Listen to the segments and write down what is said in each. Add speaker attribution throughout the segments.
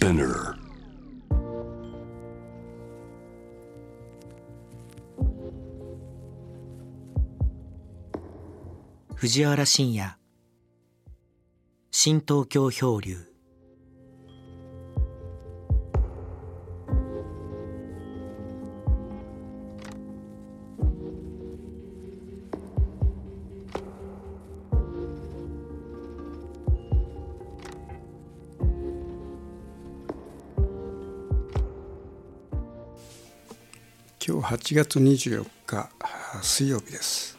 Speaker 1: Spinner.
Speaker 2: 藤原信也新東京漂流
Speaker 3: 8月24日水曜日です、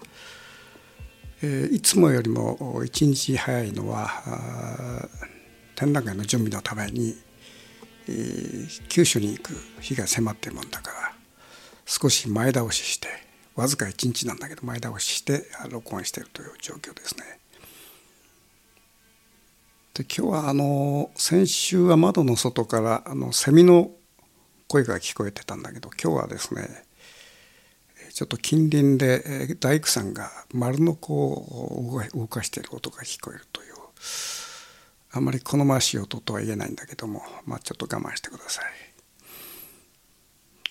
Speaker 3: いつもよりも一日早いのは展覧会の準備のために、九州に行く日が迫ってるもんだから少し前倒ししてわずか1日なんだけど前倒しして録音しているという状況ですね。で今日はあの先週は窓の外からあのセミの声が聞こえてたんだけど今日はですねちょっと近隣で大工さんが丸のこを動かしている音が聞こえるというあまり好ましい音とは言えないんだけども、まあ、ちょっと我慢してください。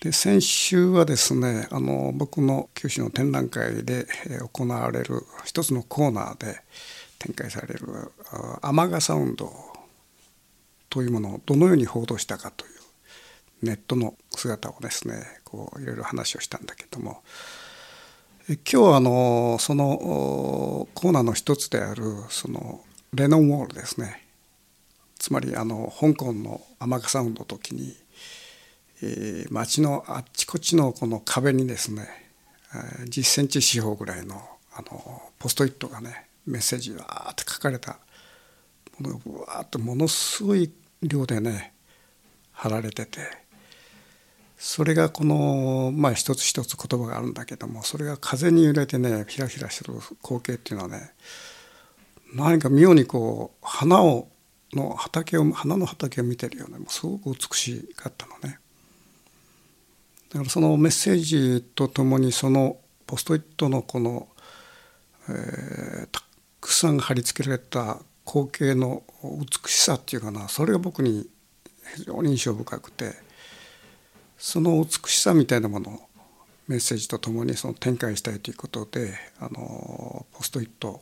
Speaker 3: で先週はですねあの僕の九州の展覧会で行われる一つのコーナーで展開されるあ雨傘サウンドというものをどのように報道したかというネットの姿をですねこういろいろ話をしたんだけども今日はあのそのコーナーの一つであるそのレノンウォールですね。つまりあの香港の雨傘運動の時に、えー街のあっちこっちのこの壁にですね10センチ四方ぐらいのあのポストイットがねメッセージがーって書かれたものがわーっとものすごい量でね貼られてて。それがこのまあ一つ一つ言葉があるんだけどもそれが風に揺れてねひらひらしてる光景っていうのはね何か妙にこう花をの畑を花の畑を見てるようなすごく美しかったのね。だからそのメッセージとともにそのポストイットのこの、えーたくさん貼り付けられた光景の美しさっていうかなそれが僕に非常に印象深くてその美しさみたいなものメッセージとともにその展開したいということであのポストイット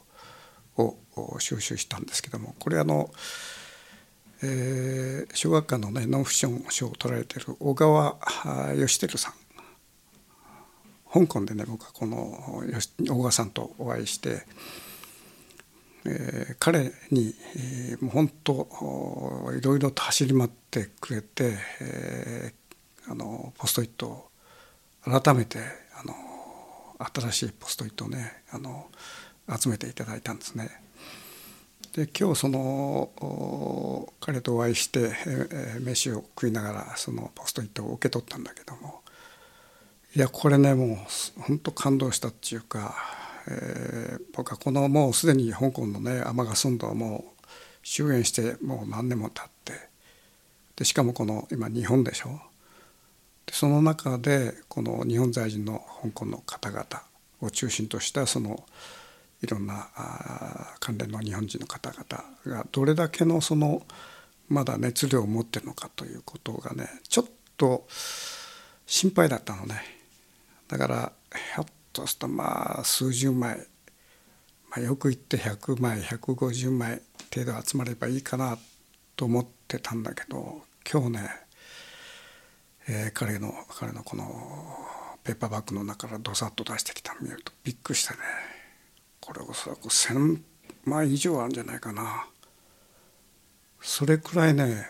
Speaker 3: を収集したんですけどもこれあの、えー小学館のねノンフィション賞を取られている小川義輝さん。香港でね僕はこの小川さんとお会いして、えー彼に、えーもう本当おいろいろと走り回ってくれて、えーあのポストイットを改めてあの新しいポストイットをねあの集めていただいたんですね。で今日その彼とお会いして、えーえー飯を食いながらそのポストイットを受け取ったんだけどもいやこれねもう本当感動したっていうか、えー僕はこのもうすでに香港のね雨傘運動はもう終焉してもう何年も経ってでしかもこの今日本でしょその中でこの日本在住の香港の方々を中心としたそのいろんな関連の日本人の方々がどれだけのそのまだ熱量を持ってるのかということがねちょっと心配だったのね。だからひょっとするとまあ数十枚、まあ、よく言って100枚150枚程度集まればいいかなと思ってたんだけど今日ね、えー彼の彼のこのペーパーバッグの中からドサッと出してきたの見るとびっくりしてね。これおそらく1,000枚以上あるんじゃないかな。それくらいね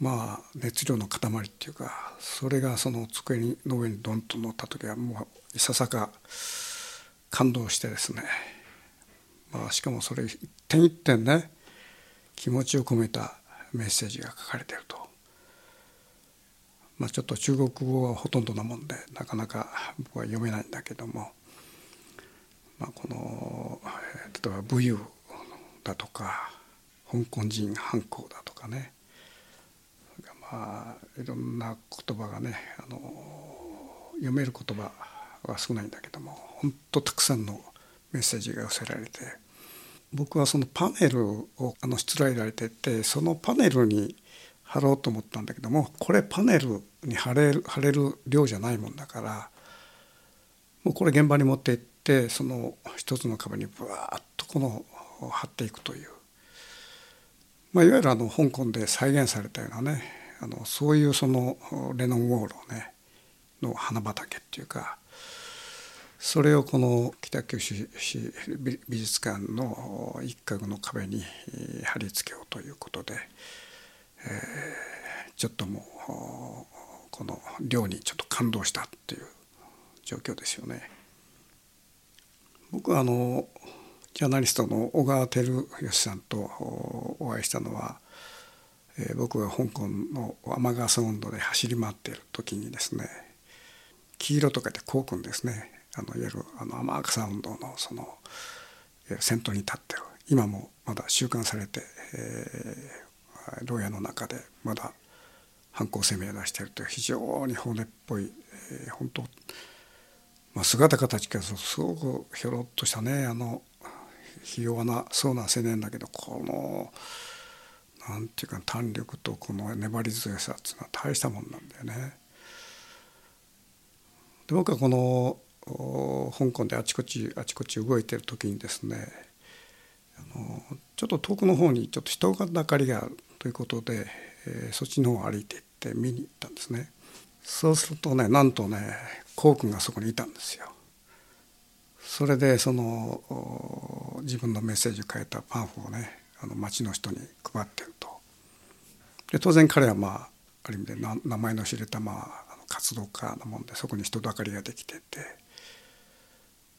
Speaker 3: まあ熱量の塊っていうかそれがその机の上にドンと乗った時はもういささか感動してですね、まあ、しかもそれ一点一点ね気持ちを込めたメッセージが書かれてると、まあ、ちょっと中国語はほとんどなもんでなかなか僕は読めないんだけども、まあ、この例えば武勇だとか香港人犯行だとかね。まあいろんな言葉がねあの読める言葉は少ないんだけども本当たくさんのメッセージが寄せられて僕はそのパネルをあのしつらえられててそのパネルに貼ろうと思ったんだけどもこれパネルに貼れる貼れる量じゃないもんだからもうこれ現場に持って行ってその一つの壁にブワーッとこの貼っていくという、まあ、いわゆるあの香港で再現されたようなねあのそういうそのレノンウォールをねの花畑っていうかそれをこの北九州市美術館の一角の壁に貼り付けようということで、え、ちょっともうこの量にちょっと感動したっていう状況ですよね。僕はあのジャーナリストの小川照義さんとお会いしたのは、えー、僕が香港の天笠温度で走り回っている時にですね黄色とかでコウ君ですねあのいわゆるあの天草運動のその先頭に立ってる今もまだ収監されて、えー、牢屋の中でまだ犯行声明を出しているという非常に骨っぽい、えー、本当、まあ、姿形からすごくひょろっとしたねあのひ弱なそうな青年だけどこのなんていうか胆力とこの粘り強さっていうのは大したもんなんだよね。で僕はこの香港であちこちあちこち動いてる時にですねあのちょっと遠くの方にちょっと人だかりがあるということで、えー、そっちの方を歩いていって見に行ったんですね。そうするとねなんとねコウ君がそこにいたんですよ。それでその自分のメッセージを書いたパンフをねあの町の人に配ってると。で当然彼はまあある意味で名前の知れたまあ活動家なもんでそこに人だかりができてて。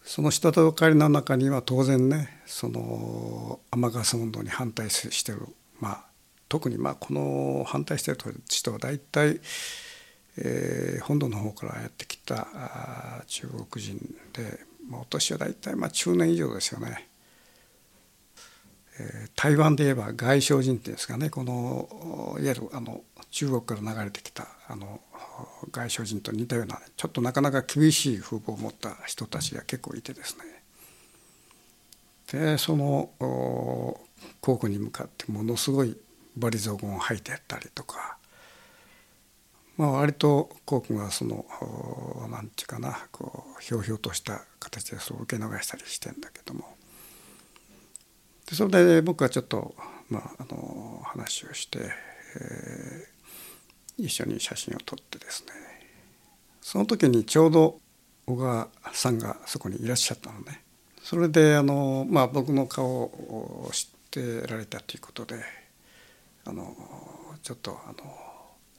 Speaker 3: その人だかりの中には当然ねその天笠運動に反対してるまあ特にまあこの反対してる人は大体、えー、本土の方からやってきた中国人で、まあ、お年は大体まあ中年以上ですよね。えー、台湾で言えば外省人っていうんですかねこのいわゆるあの中国から流れてきたあの外省人と似たようなちょっとなかなか厳しい風貌を持った人たちが結構いてですねでその皇居に向かってものすごい罵詈雑言を吐いてったりとか、まあ、割と皇居がその何て言うかなこうひょうひょうとした形でそう受け流したりしてんだけども。でそれで僕はちょっと、まあ、あの話をして、え一緒に写真を撮ってですね。その時にちょうど小川さんがそこにいらっしゃったのね。それであの、まあ、僕の顔を知ってられたということで。あのちょっとあの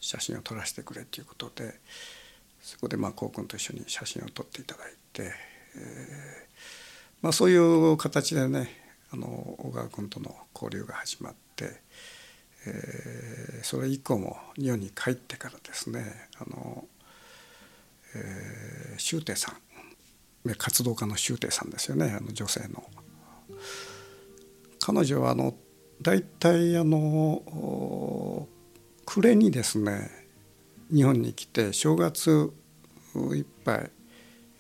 Speaker 3: 写真を撮らせてくれということでそこでまあ高君と一緒に写真を撮っていただいて、えーまあ、そういう形でねあの小川君との交流が始まって。えー、それ以降も日本に帰ってからですねあの、えー、周庭さん活動家の周庭さんですよねあの女性の。彼女はあの大体あの暮れにですね日本に来て正月いっぱい、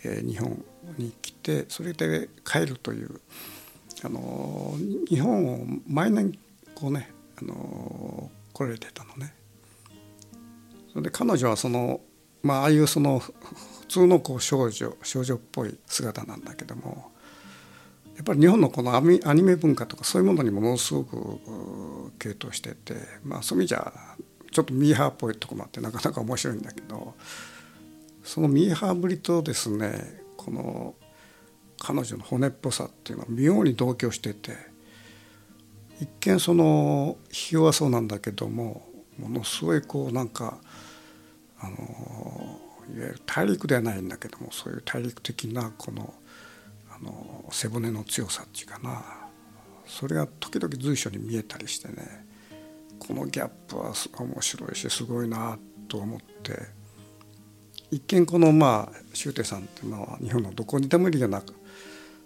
Speaker 3: えー、日本に来てそれで帰るというあの日本を毎年こうねあの来られてたのね。それで彼女はそのまあああいうその普通のこう少女少女っぽい姿なんだけどもやっぱり日本のこのアニメ文化とかそういうものにもものすごく傾倒しててまあそういう意味じゃちょっとミーハーっぽいとこもあってなかなか面白いんだけどそのミーハーぶりとですねこの彼女の骨っぽさっていうのは妙に同居してて。一見そのひ弱そうなんだけどもものすごいこうなんかあのいわゆる大陸ではないんだけどもそういう大陸的なこのあの背骨の強さっていうかな。それが時々随所に見えたりしてねこのギャップは面白いしすごいなと思って一見このまあ周庭さんっていうのは日本のどこにでもいるような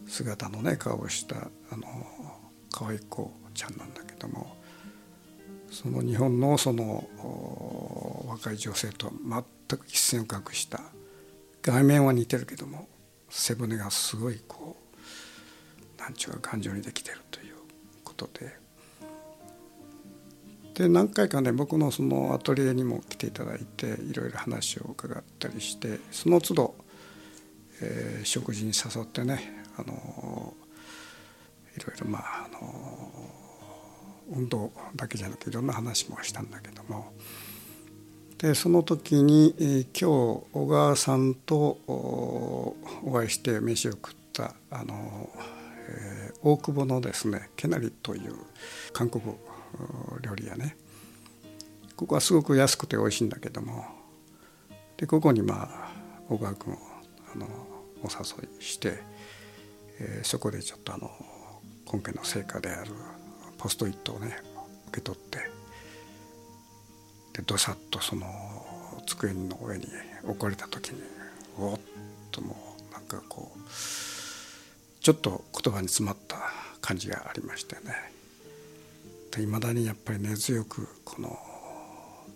Speaker 3: 姿のね顔をしたあの可愛い子ちゃんなんだけどもその日本のその若い女性と全く一線を画した。外面は似てるけども背骨がすごいこう何ちゅうか頑丈にできてるということで。で何回かね僕のそのアトリエにも来ていただいていろいろ話を伺ったりしてその都度、えー、食事に誘ってねあのいろいろまああの運動だけじゃなくていろんな話もしたんだけども。でその時に、えー、今日小川さんとお会いして飯を食ったあの、えー、大久保のですねケナリという韓国料理屋ね。ここはすごく安くて美味しいんだけどもでここにまあ小川君をあのお誘いして、えー、そこでちょっとあの今回の成果であるポストイットをね受け取ってでどさっとその机の上に置かれた時におっともうなんかこうちょっと言葉に詰まった感じがありましてね。いまだにやっぱり根強くこの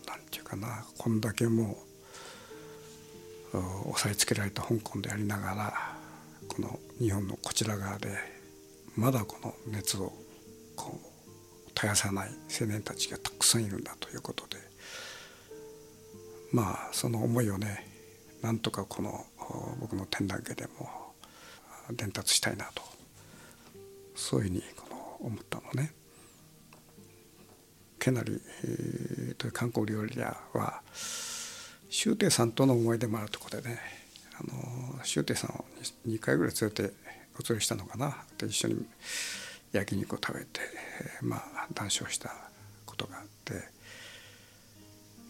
Speaker 3: 何て言うかなこんだけもう押さえつけられた香港でありながらこの日本のこちら側でまだこの熱をこう絶やさない青年たちがたくさんいるんだということでまあその思いをねなんとかこの僕の展覧会でも伝達したいなとそういうふうにこの思ったのね。けなり、えー、という観光料理屋は周庭さんとの思い出もあるところでねあの周庭さんを2回ぐらい連れてお連れしたのかなで一緒に焼肉を食べて、まあ談笑したことがあって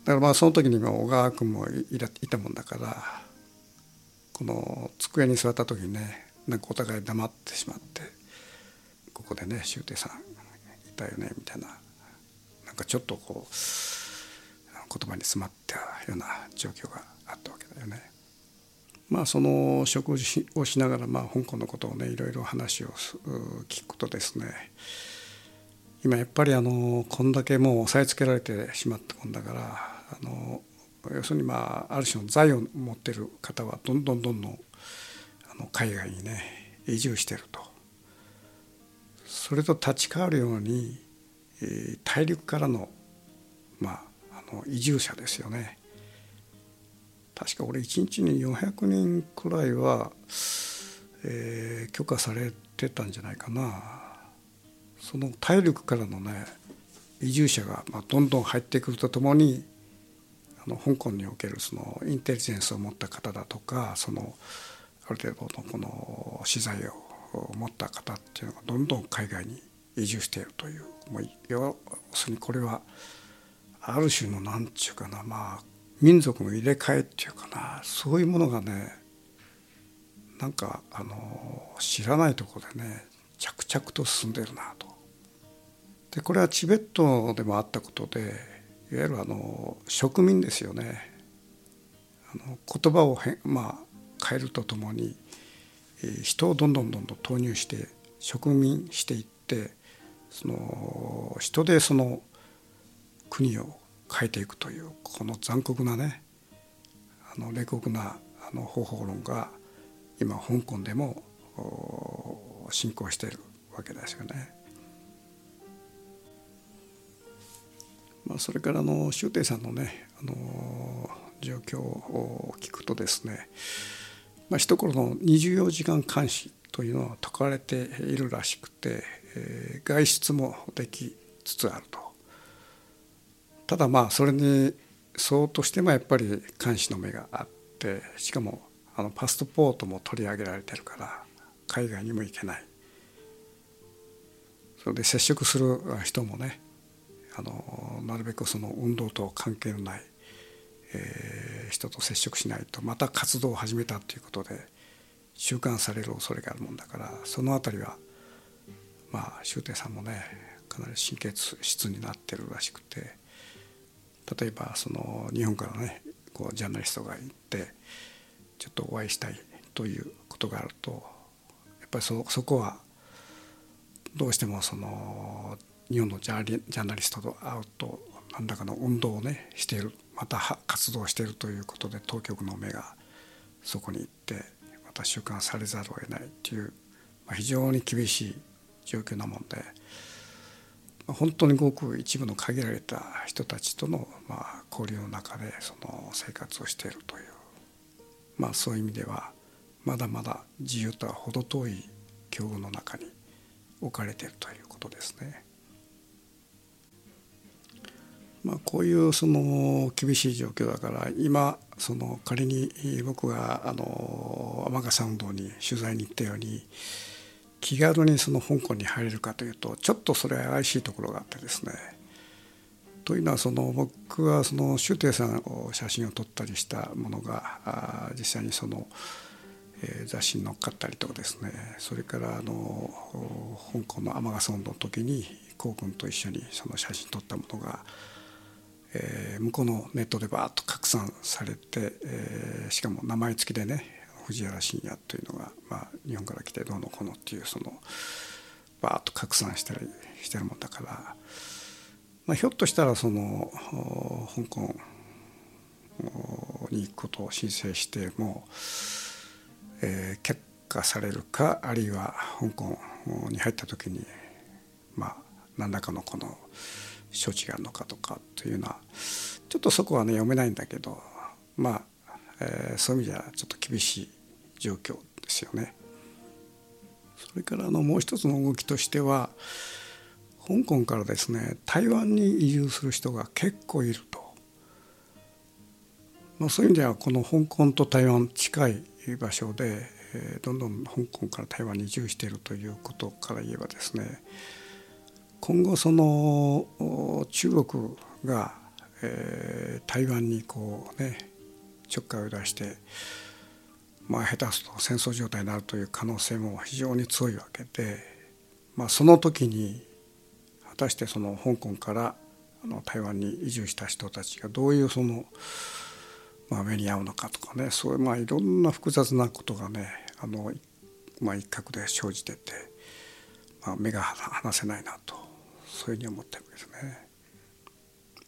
Speaker 3: だからまあその時にも小川君もいたもんだからこの机に座った時にねなんかお互い黙ってしまってここでね周庭さんいたよねみたいななんかちょっとこう言葉に詰まったような状況があったわけだよね。まあその食事をしながらまあ香港のことをねいろいろ話を聞くとですね今やっぱりあのこんだけもう押さえつけられてしまったもんだからあの要するにまあある種の財を持ってる方はどんどんどんどんあの海外にね移住してると。それと立ち替わるように大陸からの,、まあ、あの移住者ですよね。確か俺1日に400人くらいは、えー、許可されてたんじゃないかな。その大陸からのね移住者が、まあ、どんどん入ってくるとともにあの香港におけるそのインテリジェンスを持った方だとかそのある程度のこの資材を持った方っていうのがどんどん海外に移住しているというもう要するにこれはある種の何ちゅうかなまあ民族の入れ替えっていうかなそういうものがねなんかあの知らないとこでね着々と進んでるなと。でこれはチベットでもあったことでいわゆるあの植民ですよね。あの言葉をへ、まあ、変えるとともに人をどんどんどんどん投入して植民していってその人でその国を変えていくというこの残酷なねあの冷酷なあの方法論が今香港でも進行しているわけですよね。まあ、それからの周庭さんのねあの状況を聞くとですね、まあ、一頃の24時間監視というのは説かれているらしくてえー、外出もできつつあると。ただまあそれにそうとしてもやっぱり監視の目があってしかもあのパスポートも取り上げられてるから海外にも行けない。それで接触する人もねあのなるべくその運動と関係のない、えー、人と接触しないとまた活動を始めたということで収監される恐れがあるもんだからその辺りはまあ周庭さんもねかなり神経質になってるらしくて例えばその日本からねこうジャーナリストが行ってちょっとお会いしたいということがあるとやっぱりそそこはどうしてもその日本のジャージャーナリストと会うと何らかの運動をねしているまた活動しているということで当局の目がそこに行ってまた収監されざるを得ないという、まあ、非常に厳しい状況なもんで本当にごく一部の限られた人たちとのまあ交流の中でその生活をしているというまあそういう意味ではまだまだ自由とは程遠い境遇の中に置かれているということですね。まあ、こういうその厳しい状況だから今その仮に僕があの天笠運動に取材に行ったように気軽にその香港に入れるかというとちょっとそれは怪しいところがあってですね。というのはその僕はその周庭さんを写真を撮ったりしたものが実際にその雑誌に載っかったりとかですね。それからあの香港の天笠運動の時に皇君と一緒にその写真撮ったものがえー、向こうのネットでバーッと拡散されて、えー、しかも名前付きでね藤原信也というのが、まあ、日本から来てどうのこうのっていうそのバーッと拡散したりしてるもんだから、まあ、ひょっとしたらその香港に行くことを申請しても、えー、却下されるかあるいは香港に入った時にまあ何らかのこの処置があるのかとかというのはちょっとそこはね読めないんだけどまあ、えー、そういう意味ではちょっと厳しい状況ですよね。それからあのもう一つの動きとしては香港からですね台湾に移住する人が結構いると、まあ、そういう意味ではこの香港と台湾近い場所で、えー、どんどん香港から台湾に移住しているということから言えばですね今後その中国が、えー、台湾にこうねちょっかいを出してまあ下手すると戦争状態になるという可能性も非常に強いわけで、まあ、その時に果たしてその香港からあの台湾に移住した人たちがどういうその、まあ、目に遭うのかとかねそういうまあいろんな複雑なことがねあの、まあ、一角で生じてて、まあ、目が離せないなと。そういうふうに思ってるわけですね。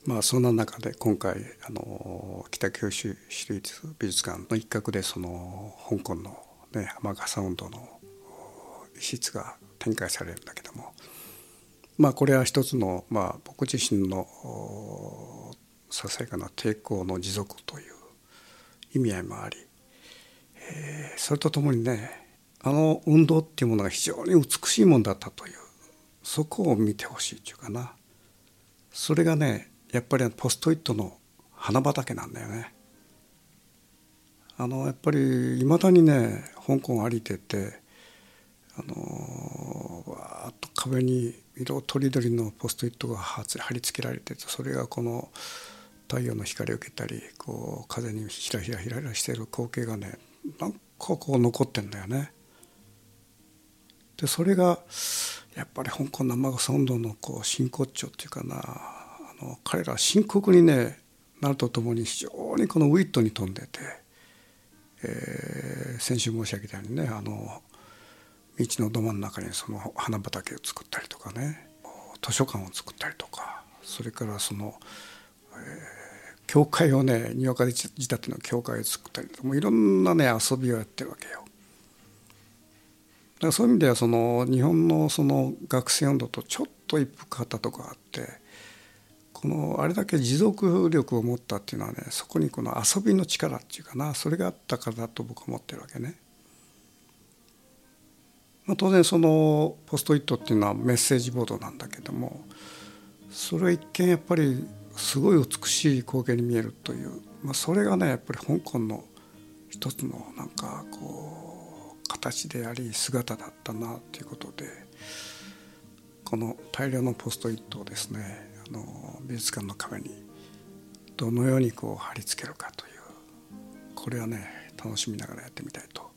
Speaker 3: まあそんな中で今回あの北九州市立美術館の一角でその香港のね天笠運動の一室が展開されるんだけどもまあこれは一つのまあ僕自身のささやかな抵抗の持続という意味合いもあり、えー、それとともにねあの運動っていうものが非常に美しいものだったというそこを見てほしいっていうかなそれがねやっぱりポストイットの花畑なんだよね。あのやっぱりいまだにね香港歩いててあのわーっと壁に色とりどりのポストイットが貼り付けられててそれがこの太陽の光を受けたりこう風にひらひらひらひらしている光景がねなんかこう残ってんだよね。でそれがやっぱり香港生笠運動のこう真骨頂っていうかなあの彼ら深刻にねなるとともに非常にこのウィットに富んでて、えー、先週申し上げたようにねあの道のど真ん中にその花畑を作ったりとかね図書館を作ったりとかそれからその、えー、教会をねにわかで仕立ての教会を作ったりとかもういろんなね遊びをやってるわけよ。らそういう意味ではその日本のその学生運動とちょっと一服変わったとこがあってこのあれだけ持続力を持ったっていうのはねそこにこの遊びの力っていうかなそれがあったからだと僕は思ってるわけね。まあ、当然そのポストイットっていうのはメッセージボードなんだけどもそれは一見やっぱりすごい美しい光景に見えるという、まあ、それがねやっぱり香港の一つのなんかこう形であり姿だったなということでこの大量のポストイットをですねあの美術館の壁にどのようにこう貼り付けるかというこれはね楽しみながらやってみたいと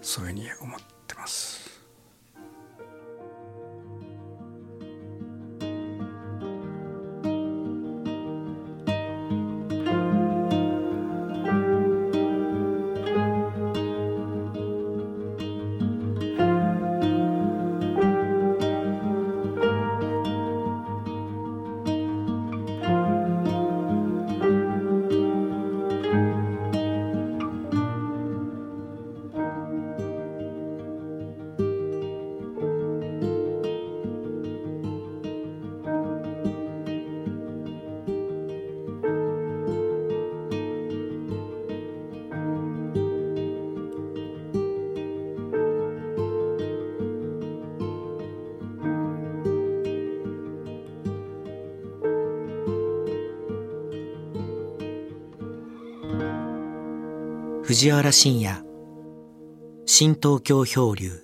Speaker 3: そういうふうに思ってます。
Speaker 2: 藤原信也。新東京漂流。